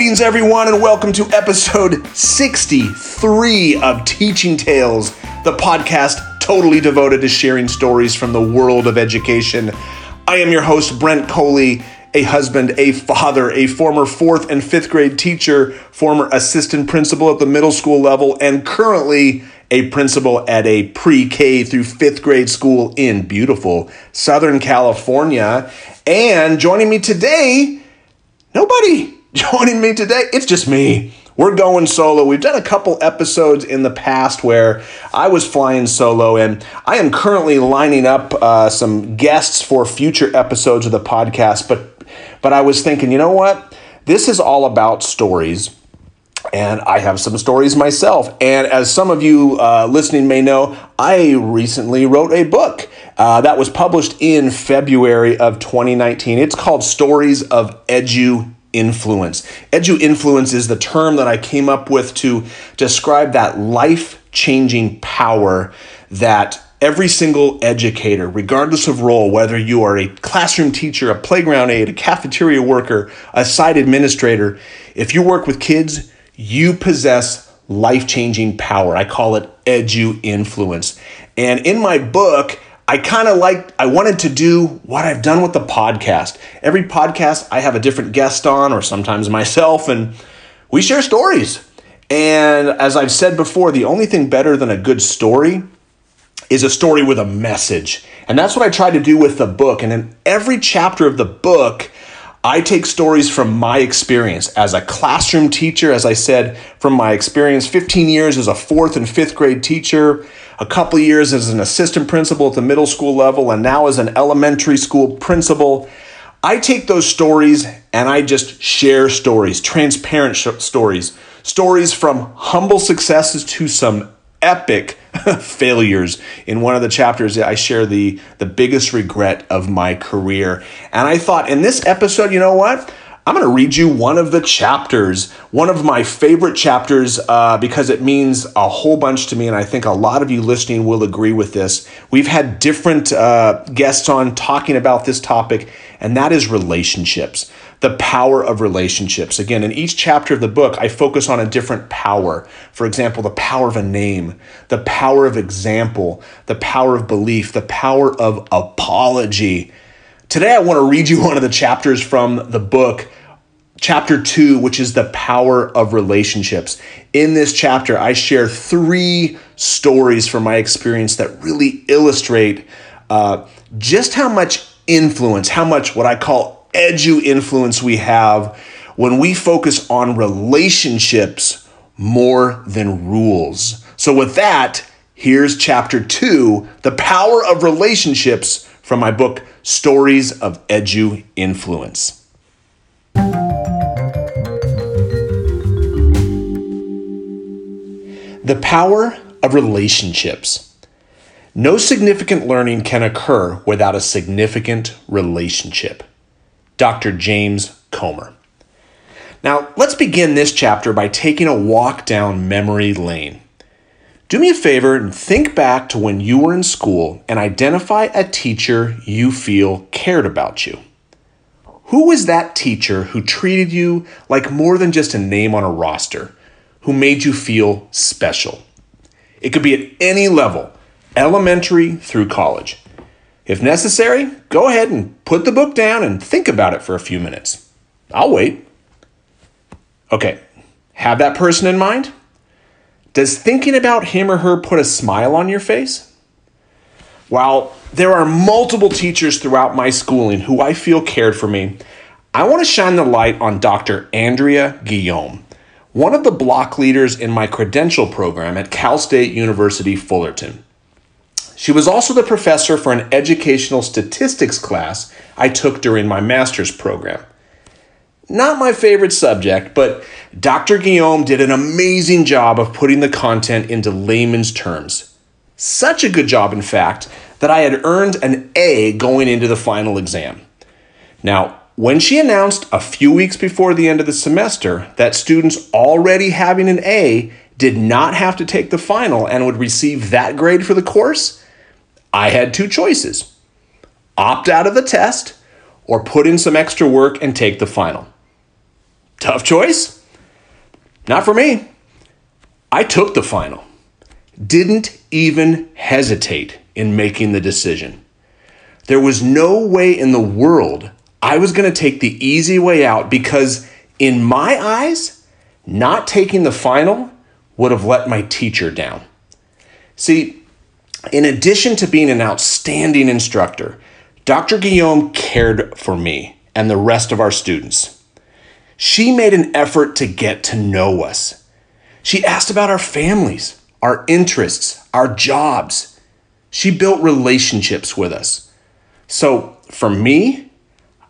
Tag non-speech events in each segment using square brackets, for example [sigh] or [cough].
Greetings, everyone, and welcome to episode 63 of Teaching Tales, the podcast totally devoted to sharing stories from the world of education. I am your host, Brent Coley, a husband, a father, a former fourth and fifth grade teacher, former assistant principal at the middle school level, and currently a principal at a pre K through fifth grade school in beautiful Southern California. And joining me today, nobody joining me today. It's just me. We're going solo. We've done a couple episodes in the past where I was flying solo, and I am currently lining up uh, some guests for future episodes of the podcast. But, but I was thinking, you know what? This is all about stories and I have some stories myself. And as some of you uh, listening may know, I recently wrote a book uh, that was published in February of 2019. It's called Stories of Edu influence. Edu influence is the term that I came up with to describe that life changing power that every single educator, regardless of role, whether you are a classroom teacher, a playground aide, a cafeteria worker, a site administrator, if you work with kids, you possess life changing power. I call it edu influence. And in my book, I kind of like, I wanted to do what I've done with the podcast. Every podcast, I have a different guest on, or sometimes myself, and we share stories. And as I've said before, the only thing better than a good story is a story with a message. And that's what I try to do with the book. And in every chapter of the book, I take stories from my experience as a classroom teacher, as I said, from my experience 15 years as a fourth and fifth grade teacher, a couple years as an assistant principal at the middle school level, and now as an elementary school principal. I take those stories and I just share stories, transparent sh- stories, stories from humble successes to some epic [laughs] failures. In one of the chapters, I share the, the biggest regret of my career. And I thought in this episode, you know what? I'm going to read you one of the chapters, one of my favorite chapters, uh, because it means a whole bunch to me, and I think a lot of you listening will agree with this. We've had different uh, guests on talking about this topic, and that is relationships, the power of relationships. Again, in each chapter of the book, I focus on a different power. For example, the power of a name, the power of example, the power of belief, the power of apology Today, I want to read you one of the chapters from the book, chapter two, which is the power of relationships. In this chapter, I share three stories from my experience that really illustrate uh, just how much influence, how much what I call edu influence we have when we focus on relationships more than rules. So, with that, here's chapter two the power of relationships from my book, Stories of Edu Influence. The power of relationships. No significant learning can occur without a significant relationship. Dr. James Comer. Now, let's begin this chapter by taking a walk down memory lane. Do me a favor and think back to when you were in school and identify a teacher you feel cared about you. Who was that teacher who treated you like more than just a name on a roster, who made you feel special? It could be at any level, elementary through college. If necessary, go ahead and put the book down and think about it for a few minutes. I'll wait. Okay, have that person in mind? Does thinking about him or her put a smile on your face? While there are multiple teachers throughout my schooling who I feel cared for me, I want to shine the light on Dr. Andrea Guillaume, one of the block leaders in my credential program at Cal State University Fullerton. She was also the professor for an educational statistics class I took during my master's program. Not my favorite subject, but Dr. Guillaume did an amazing job of putting the content into layman's terms. Such a good job, in fact, that I had earned an A going into the final exam. Now, when she announced a few weeks before the end of the semester that students already having an A did not have to take the final and would receive that grade for the course, I had two choices opt out of the test or put in some extra work and take the final. Tough choice? Not for me. I took the final. Didn't even hesitate in making the decision. There was no way in the world I was going to take the easy way out because, in my eyes, not taking the final would have let my teacher down. See, in addition to being an outstanding instructor, Dr. Guillaume cared for me and the rest of our students. She made an effort to get to know us. She asked about our families, our interests, our jobs. She built relationships with us. So for me,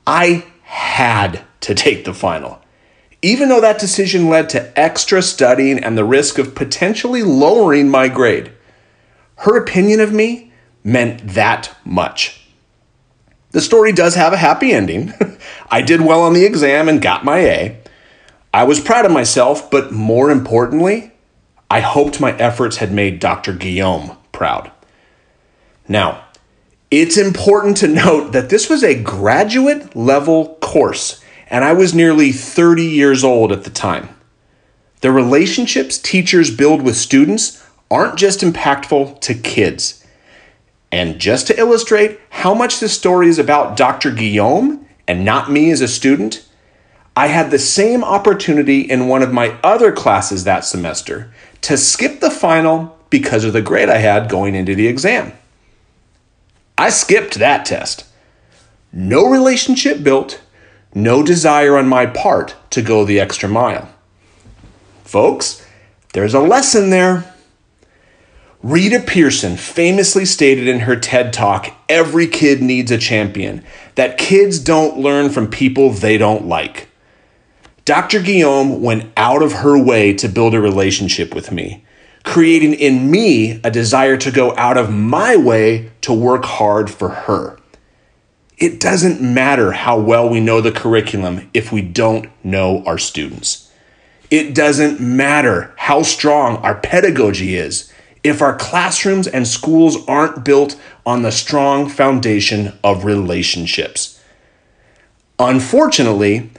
I had to [laughs] take the final. Even though that decision led to extra studying and the risk of potentially lowering my grade, her opinion of me meant that much. The story does have a happy ending. [laughs] I did well on the exam and got my A. I was proud of myself, but more importantly, I hoped my efforts had made Dr. Guillaume proud. Now, it's important to note that this was a graduate level course, and I was nearly 30 years old at the time. The relationships teachers build with students aren't just impactful to kids. And just to illustrate how much this story is about Dr. Guillaume and not me as a student, I had the same opportunity in one of my other classes that semester to skip the final because of the grade I had going into the exam. I skipped that test. No relationship built, no desire on my part to go the extra mile. Folks, there's a lesson there. Rita Pierson famously stated in her TED Talk every kid needs a champion, that kids don't learn from people they don't like. Dr. Guillaume went out of her way to build a relationship with me, creating in me a desire to go out of my way to work hard for her. It doesn't matter how well we know the curriculum if we don't know our students. It doesn't matter how strong our pedagogy is if our classrooms and schools aren't built on the strong foundation of relationships. Unfortunately,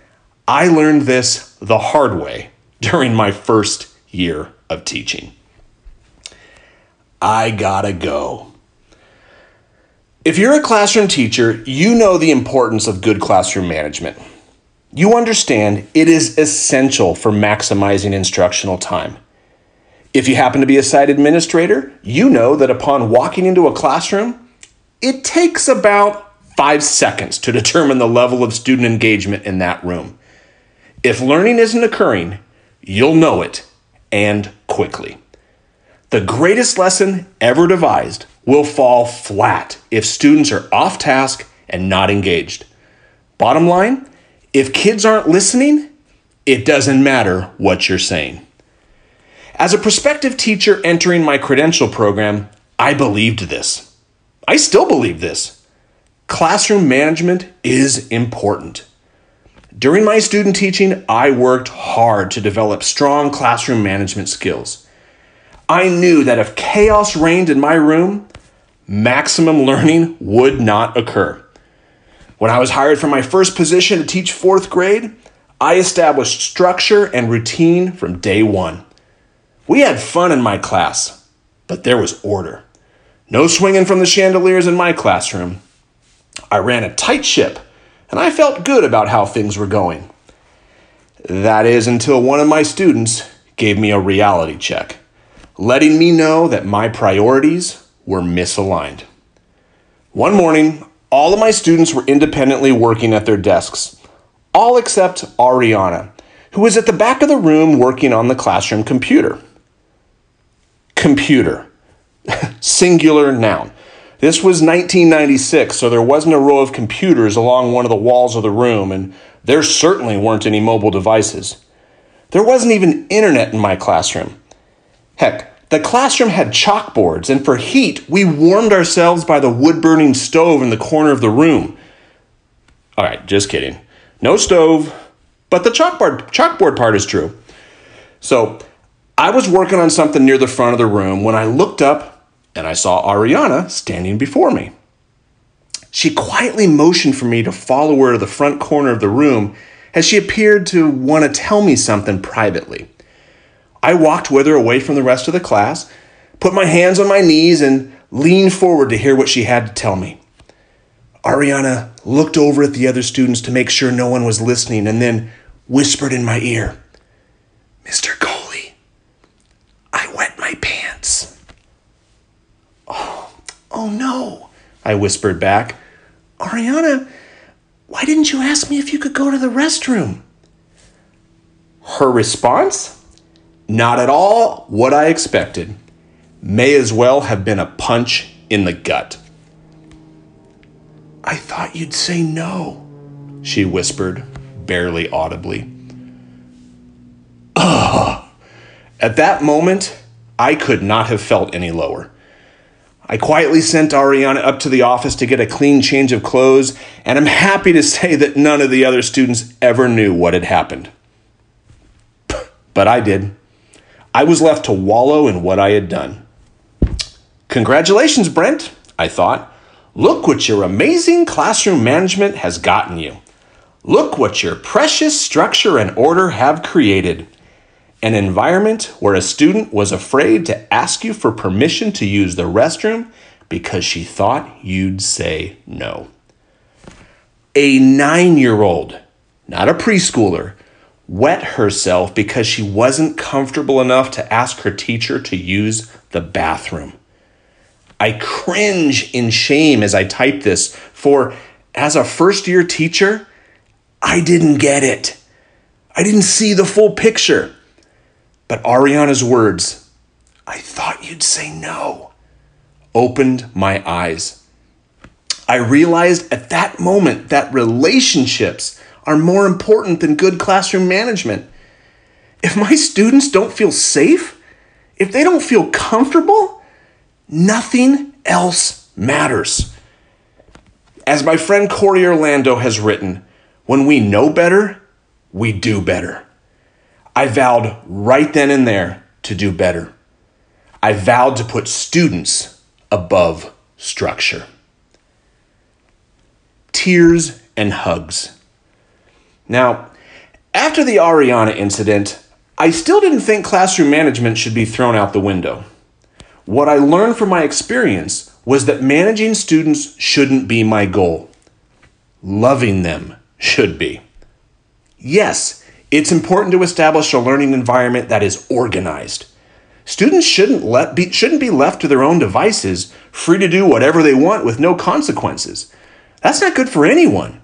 I learned this the hard way [laughs] during my first year of teaching. I gotta go. If you're a classroom teacher, you know the importance of good classroom management. You understand it is essential for maximizing instructional time. If you happen to be a site administrator, you know that upon walking into a classroom, it takes about five seconds to determine the level of student engagement in that room. If learning isn't occurring, you'll know it and quickly. The greatest lesson ever devised will fall flat if students are off task and not engaged. Bottom line if kids aren't listening, it doesn't matter what you're saying. As a prospective teacher entering my credential program, I believed this. I still believe this. Classroom management is important. During my student teaching, I worked hard to develop strong classroom management skills. I knew that if chaos reigned in my room, maximum learning would not occur. When I was hired for my first position to teach fourth grade, I established structure and routine from day one. We had fun in my class, but there was order. No swinging from the chandeliers in my classroom. I ran a tight ship, and I felt good about how things were going. That is until one of my students gave me a reality check, letting me know that my priorities were misaligned. One morning, all of my students were independently working at their desks, all except Ariana, who was at the back of the room working on the classroom computer computer. [laughs] Singular noun. This was 1996, so there wasn't a row of computers along one of the walls of the room, and there certainly weren't any mobile devices. There wasn't even internet in my classroom. Heck, the classroom had chalkboards, and for heat, we warmed ourselves by the wood burning stove in the corner of the room. All right, just kidding. No stove, but the chalkboard, chalkboard part is true. So, I was working on something near the front of the room when I looked up and I saw Ariana standing before me. She quietly motioned for me to follow her to the front corner of the room as she appeared to want to tell me something privately. I walked with her away from the rest of the class, put my hands on my knees, and leaned forward to hear what she had to tell me. Ariana looked over at the other students to make sure no one was listening and then whispered in my ear, Mr. Coley, I wet my pants. Oh, no, I whispered back. Ariana, why didn't you ask me if you could go to the restroom? Her response? Not at all what I expected. May as well have been a punch in the gut. I thought you'd say no, she whispered, barely audibly. Ugh. At that moment, I could not have felt any lower. I quietly sent Ariana up to the office to get a clean change of clothes, and I'm happy to say that none of the other students ever knew what had happened. [laughs] But I did. I was left to wallow in what I had done. Congratulations, Brent, I thought. Look what your amazing classroom management has gotten you. Look what your precious structure and order have created. An environment where a student was afraid to ask you for permission to use the restroom because she thought you'd say no. A nine year old, not a preschooler, wet herself because she wasn't comfortable enough to ask her teacher to use the bathroom. I cringe in shame as I type this, for as a first year teacher, I didn't get it. I didn't see the full picture. But Ariana's words, I thought you'd say no, opened my eyes. I realized at that moment that relationships are more important than good classroom management. If my students don't feel safe, if they don't feel comfortable, Nothing else matters. As my friend Corey Orlando has written, when we know better, we do better. I vowed right then and there to do better. I vowed to put students above structure. Tears and hugs. Now, after the Ariana incident, I still didn't think classroom management should be thrown out the window. What I learned from my experience was that managing students shouldn't be my goal. Loving them should be. Yes, it's important to establish a learning environment that is organized. Students shouldn't, let be, shouldn't be left to their own devices, free to do whatever they want with no consequences. That's not good for anyone.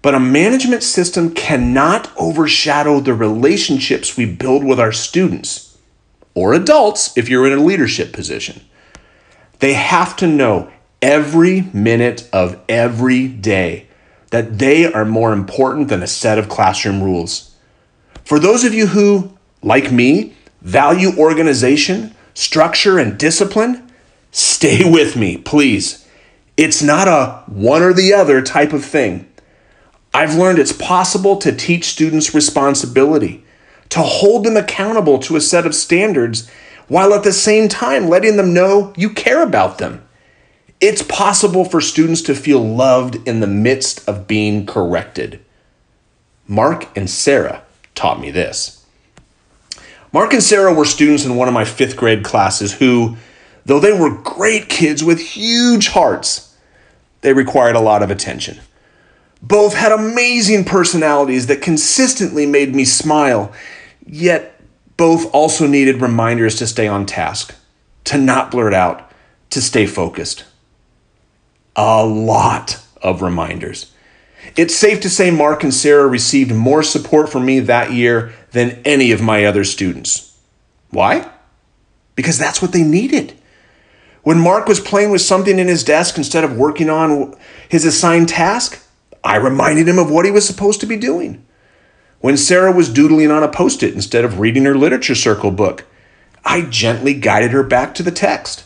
But a management system cannot overshadow the relationships we build with our students or adults if you're in a leadership position. They have to know every minute of every day that they are more important than a set of classroom rules. For those of you who, like me, value organization, structure, and discipline, stay [laughs] with me, please. It's not a one or the other type of thing. I've learned it's possible to teach students responsibility to hold them accountable to a set of standards while at the same time letting them know you care about them. It's possible for students to feel loved in the midst of being corrected. Mark and Sarah taught me this. Mark and Sarah were students in one of my fifth grade classes who, though they were great kids with huge hearts, they required a lot of attention. Both had amazing personalities that consistently made me smile Yet both also needed reminders to stay on task, to not blurt out, to stay focused. A lot of reminders. It's safe to say Mark and Sarah received more support from me that year than any of my other students. Why? Because that's what they needed. When Mark was playing with something in his desk instead of working on his assigned task, I reminded him of what he was supposed to be doing when Sarah was doodling on a post it instead of reading her literature circle book. I gently guided her back to the text.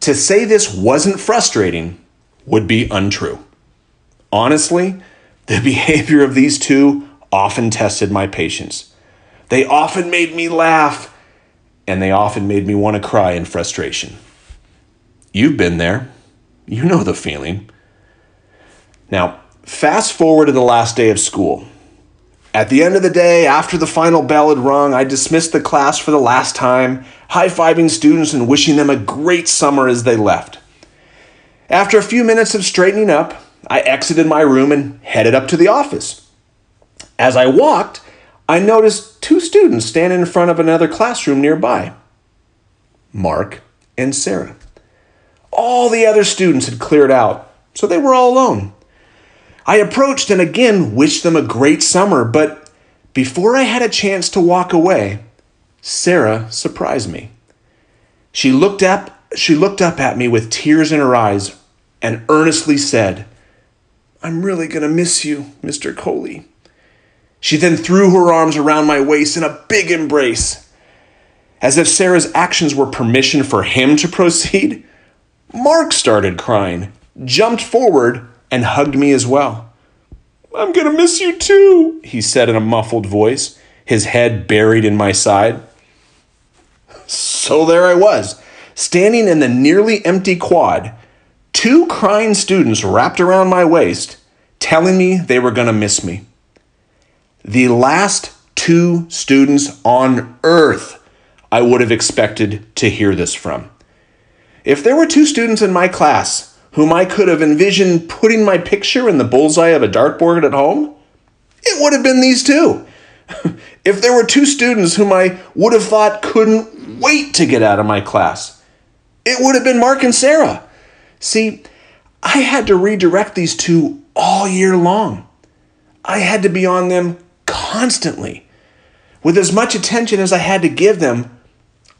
To say this wasn't frustrating would be untrue. Honestly, the [laughs] behavior of these two often tested my patience. They often made me laugh, and they often made me want to cry in frustration. You've been there. You know the feeling. Now, fast forward to the last day of school At the end of the day, after the final bell had rung, I dismissed the class for the last time, high fiving students and wishing them a great summer as they left. After a few minutes of straightening up, I exited my room and headed up to the office. As I walked, I noticed two students standing in front of another classroom nearby Mark and Sarah. All the other students had cleared out, so they were all alone. I approached and again wished them a great summer, but before I had a chance to walk away, Sarah surprised me. She looked up, she looked up at me with tears in her eyes and earnestly said, I'm really going to miss you, Mr. Coley. She then threw her arms around my waist in a big embrace. As if Sarah's actions were permission for him to proceed, Mark started crying, jumped forward, and hugged me as well. I'm going to miss you too, he said in a muffled voice, his head buried in my side. So there I was, standing in the nearly empty quad, two crying students wrapped around my waist, telling me they were going to miss me. The last two students on earth I would have expected to hear this from. If there were two students in my class whom I could have envisioned putting my picture in the bullseye of a dartboard at home, it would have been these two. [laughs] if there were two students whom I would have thought couldn't wait to get out of my class, it would have been Mark and Sarah. See, I had to redirect these two all year long. I had to be on them constantly, with as much attention as I had to give them,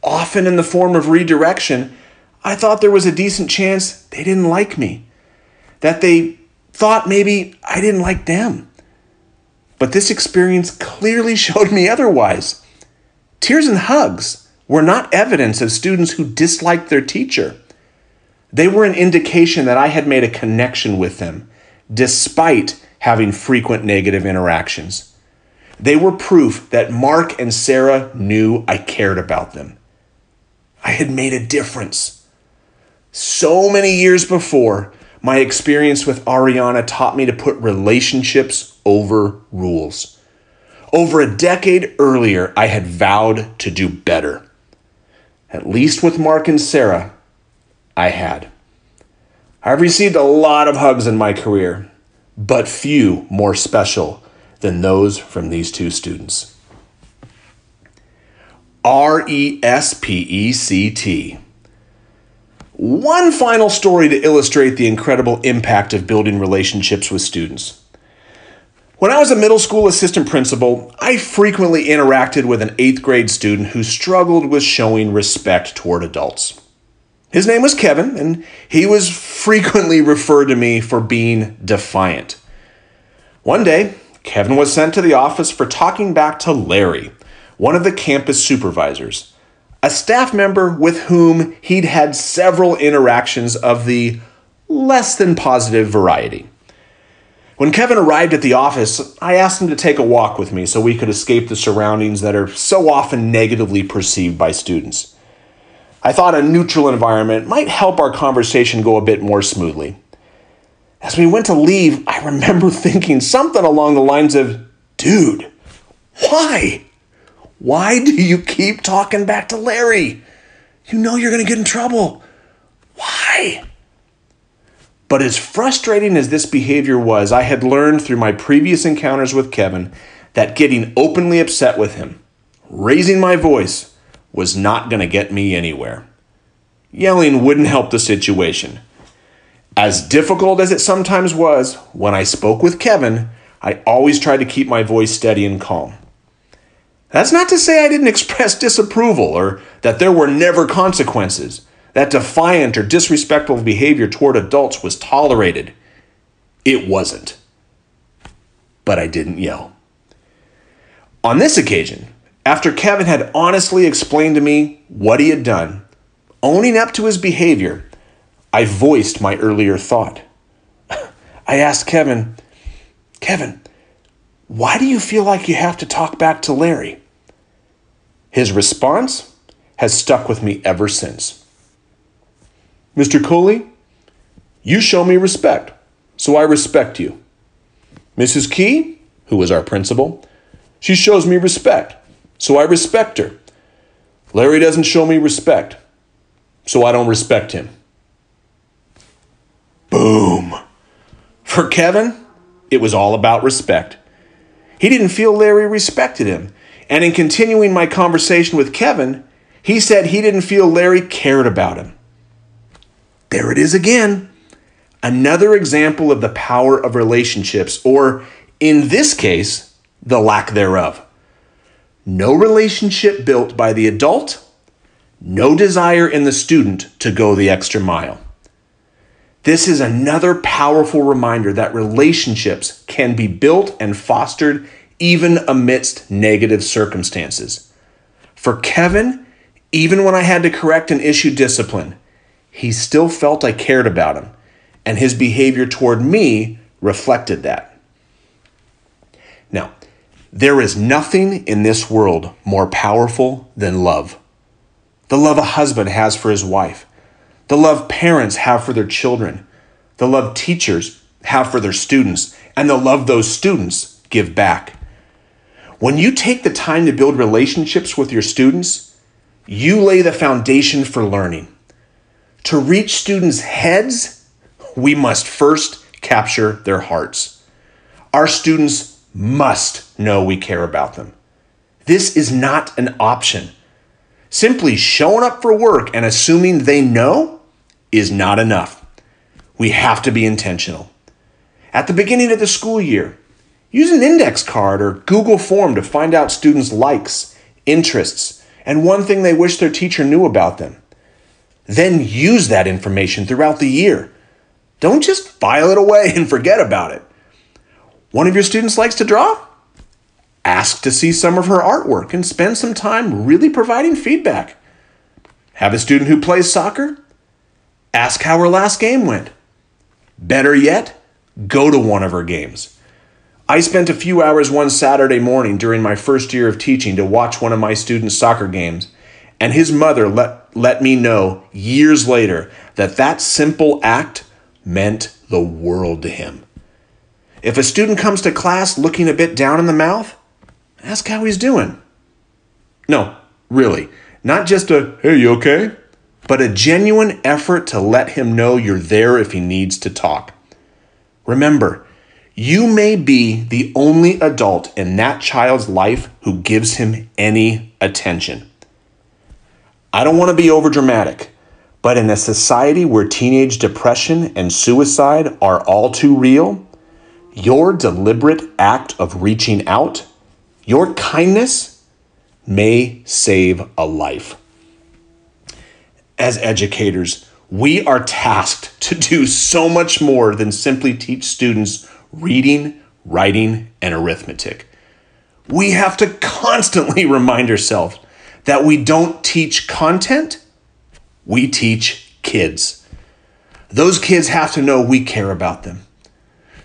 often in the form of redirection I thought there was a decent chance they didn't like me, that they thought maybe I didn't like them. But this experience clearly [laughs] showed me otherwise. Tears and hugs were not evidence of students who disliked their teacher. They were an indication that I had made a connection with them, despite having frequent negative interactions. They were proof that Mark and Sarah knew I cared about them. I had made a difference. So many years before, my experience with Ariana taught me to put relationships over rules. Over a decade earlier, I had vowed to do better. At least with Mark and Sarah, I had. I've received a lot of hugs in my career, but few more special than those from these two students. R E S P E C T. One final story to illustrate the incredible impact of building relationships with students. When I was a middle school assistant principal, I frequently interacted with an eighth grade student who struggled with showing respect toward adults. His name was Kevin, and he was frequently referred to me for being defiant. One day, Kevin was sent to the office for talking back to Larry, one of the campus supervisors a staff member with whom he'd had several interactions of the less than positive variety. When Kevin arrived at the office, I asked him to take a walk with me so we could escape the surroundings that are so often negatively perceived by students. I thought a neutral environment might help our conversation go a bit more smoothly. As we went to leave, I remember [laughs] thinking something along the lines of, dude, why? Why do you keep talking back to Larry? You know you're going to get in trouble. Why? But as frustrating as this behavior was, I had learned through my previous encounters with Kevin that getting openly upset with him, raising my voice, was not going to get me anywhere. Yelling wouldn't help the situation. As difficult as it sometimes was, when I spoke with Kevin, I always tried to keep my voice steady and calm. That's not to say I didn't express disapproval or that there were never consequences, that defiant or disrespectful behavior toward adults was tolerated. It wasn't. But I didn't yell. On this occasion, after Kevin had honestly explained to me what he had done, owning up to his behavior, I voiced my earlier thought. [laughs] I asked Kevin, Kevin, why do you feel like you have to talk back to Larry? His response has stuck with me ever since. Mr. Coley, you show me respect, so I respect you. Mrs. Key, who was our principal, She shows me respect, so I respect her. Larry doesn't show me respect, so I don't respect him. Boom. For Kevin, it was all about respect. He didn't feel Larry respected him. And in continuing my conversation with Kevin, he said he didn't feel Larry cared about him. There it is again. Another example of the power of relationships, or in this case, the lack thereof. No relationship built by the adult, no desire in the student to go the extra mile. This is another powerful reminder that relationships can be built and fostered even amidst negative circumstances. For Kevin, even when I had to correct and issue discipline, he still felt I cared about him, and his behavior toward me reflected that. Now, there is nothing in this world more powerful than love. The love a husband has for his wife the love parents have for their children, the love teachers have for their students, and the love those students give back. When you take the time to build relationships with your students, you lay the foundation for learning. To reach students' heads, we must first capture their hearts. Our students must know we care about them. This is not an option. Simply showing up for work and assuming they know is not enough. We have to be intentional. At the beginning of the school year, use an index card or Google form to find out students' likes, interests, and one thing they wish their teacher knew about them. Then use that information throughout the year. Don't just file it away [laughs] and forget about it. One of your students likes to draw? Ask to see some of her artwork and spend some time really providing feedback. Have a student who plays soccer? Ask how her last game went. Better yet, go to one of her games. I spent a few hours one Saturday morning during my first year of teaching to watch one of my students' soccer games, and his mother let, let me know years later that that simple act meant the world to him. If a student comes to class looking a bit down in the mouth, Ask how he's doing. No, really. Not just a, hey, you okay? But a genuine effort to let him know you're there if he needs to talk. Remember, you may be the only adult in that child's life who gives him any attention. I don't want to be overdramatic, but in a society where teenage depression and suicide are all too real, your deliberate act of reaching out your kindness may save a life. As educators, we are tasked to do so much more than simply teach students reading, writing, and arithmetic. We have to constantly [laughs] remind ourselves that we don't teach content, we teach kids. Those kids have to know we care about them.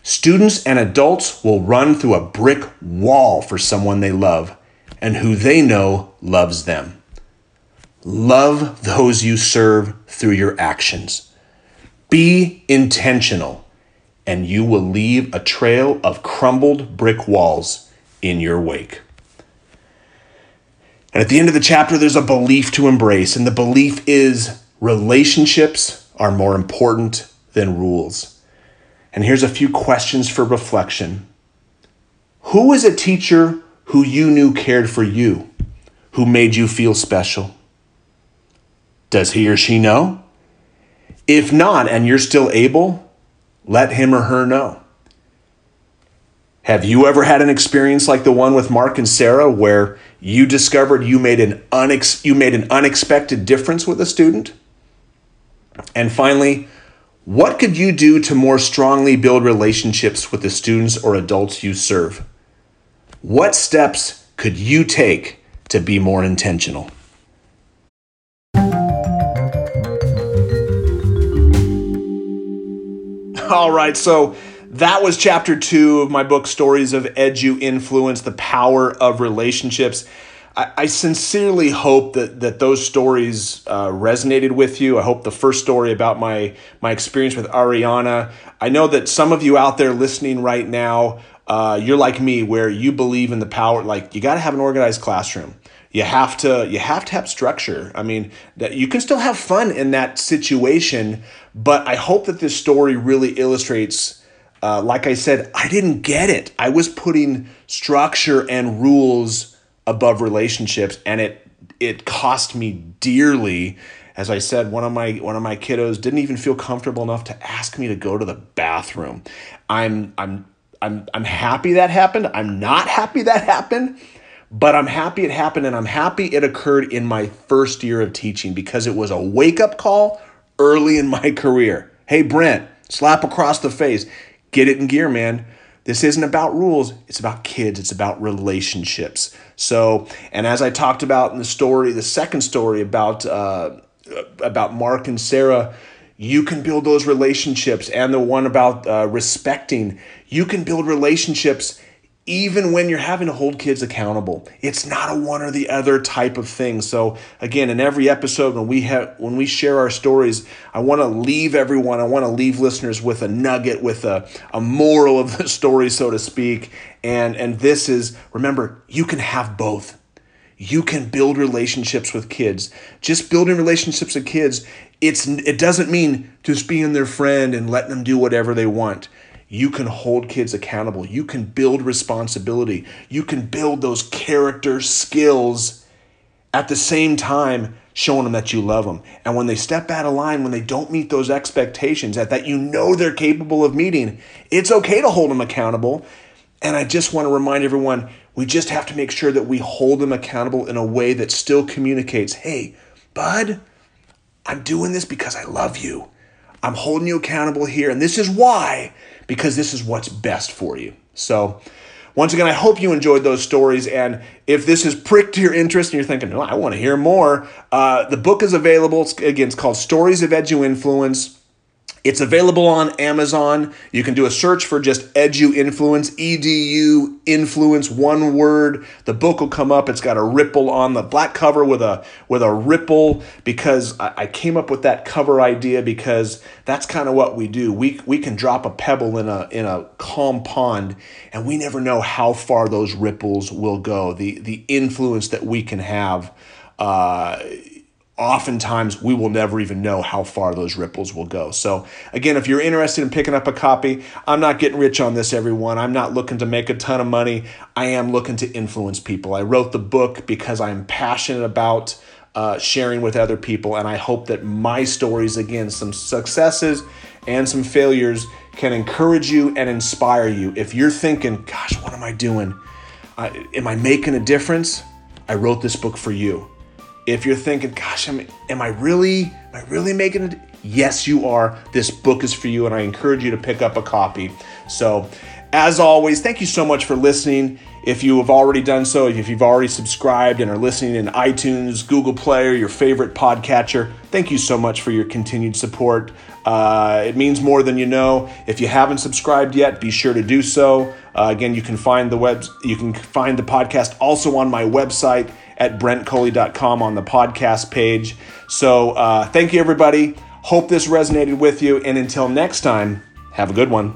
Students and adults will run through a brick wall for someone they love and who they know loves them. Love those you serve through your actions. Be intentional, and you will leave a trail of crumbled brick walls in your wake. And at the end of the chapter, there's a belief to embrace, and the belief is relationships are more important than rules. And here's a few questions for reflection. Who is a teacher who you knew cared for you, who made you feel special? Does he or she know? If not, and you're still able, let him or her know. Have you ever had an experience like the one with Mark and Sarah where you discovered you made an, unex- you made an unexpected difference with a student? And finally, what could you do to more strongly build relationships with the students or adults you serve? What steps could you take to be more intentional? All right, so that was chapter two of my book, Stories of Edu Influence The Power of Relationships. I, I sincerely hope that that those stories uh, resonated with you. I hope the first story about my my experience with Ariana. I know that some of you out there listening right now uh, you're like me, where you believe in the power, like you got to have an organized classroom. You have to you have to have structure. I mean, that you can still have fun in that situation, but I hope that this story really illustrates. Uh, like I said, I didn't get it. I was putting structure and rules above relationships, and it it cost me dearly as I said, one of my one of my kiddos didn't even feel comfortable enough to ask me to go to the bathroom. I'm I'm I'm I'm happy that happened. I'm not happy that happened, but I'm happy it happened and I'm happy it occurred in my first year of teaching because it was a wake-up call early in my career. Hey Brent, slap across the face. Get it in gear, man. This isn't about rules, it's about kids, it's about relationships. So, and as I talked about in the story, the second story about uh, about Mark and Sarah, you can build those relationships and the one about uh, respecting you can build relationships even when you're having to hold kids accountable it's not a one or the other type of thing so again in every episode when we have when we share our stories i want to leave everyone i want to leave listeners with a nugget with a, a moral of the story so to speak and and this is remember you can have both you can build relationships with kids. Just building relationships with kids, it's it doesn't mean just being their friend and letting them do whatever they want. You can hold kids accountable. You can build responsibility. You can build those character skills at the same time showing them that you love them. And when they step out of line, when they don't meet those expectations that, that you know they're capable of meeting, it's okay to hold them accountable. And I just want to remind everyone we just have to make sure that we hold them accountable in a way that still communicates hey, bud, I'm doing this because I love you. I'm holding you accountable here. And this is why, because this is what's best for you. So, once again, I hope you enjoyed those stories. And if this has pricked your interest and you're thinking, no, I want to hear more, uh, the book is available. It's, again, it's called Stories of Edu Influence. It's available on Amazon. You can do a search for just Edu Influence, EDU Influence, one word. The book will come up. It's got a ripple on the black cover with a with a ripple because I, I came up with that cover idea because that's kind of what we do. We we can drop a pebble in a in a calm pond and we never know how far those ripples will go. The the influence that we can have uh, oftentimes we will never even know how far those ripples will go. So, again, if you're interested in picking up a copy, I'm not getting rich on this, everyone. I'm not looking to make a ton of money. I am looking to influence people. I wrote the book because I'm passionate about uh, sharing with other people, and I hope that my stories, again, some successes and some failures, can encourage you and inspire you. If you're thinking, gosh, what am I doing? Uh, am I making a difference? I wrote this book for you if you're thinking, gosh, am, am I really, am I really making it? Yes, you are. This book is for you, and I encourage you to pick up a copy. So, as always, thank you so much for listening. If you have already done so, if you've already subscribed and are listening in iTunes, Google Play, or your favorite podcatcher, thank you so much for your continued support. Uh, it means more than you know. If you haven't subscribed yet, be sure to do so. Uh, again, you can find the web, you can find the podcast also on my website at brentcoley.com on the podcast page. So uh, thank you, everybody. Hope this resonated with you. And until next time, have a good one.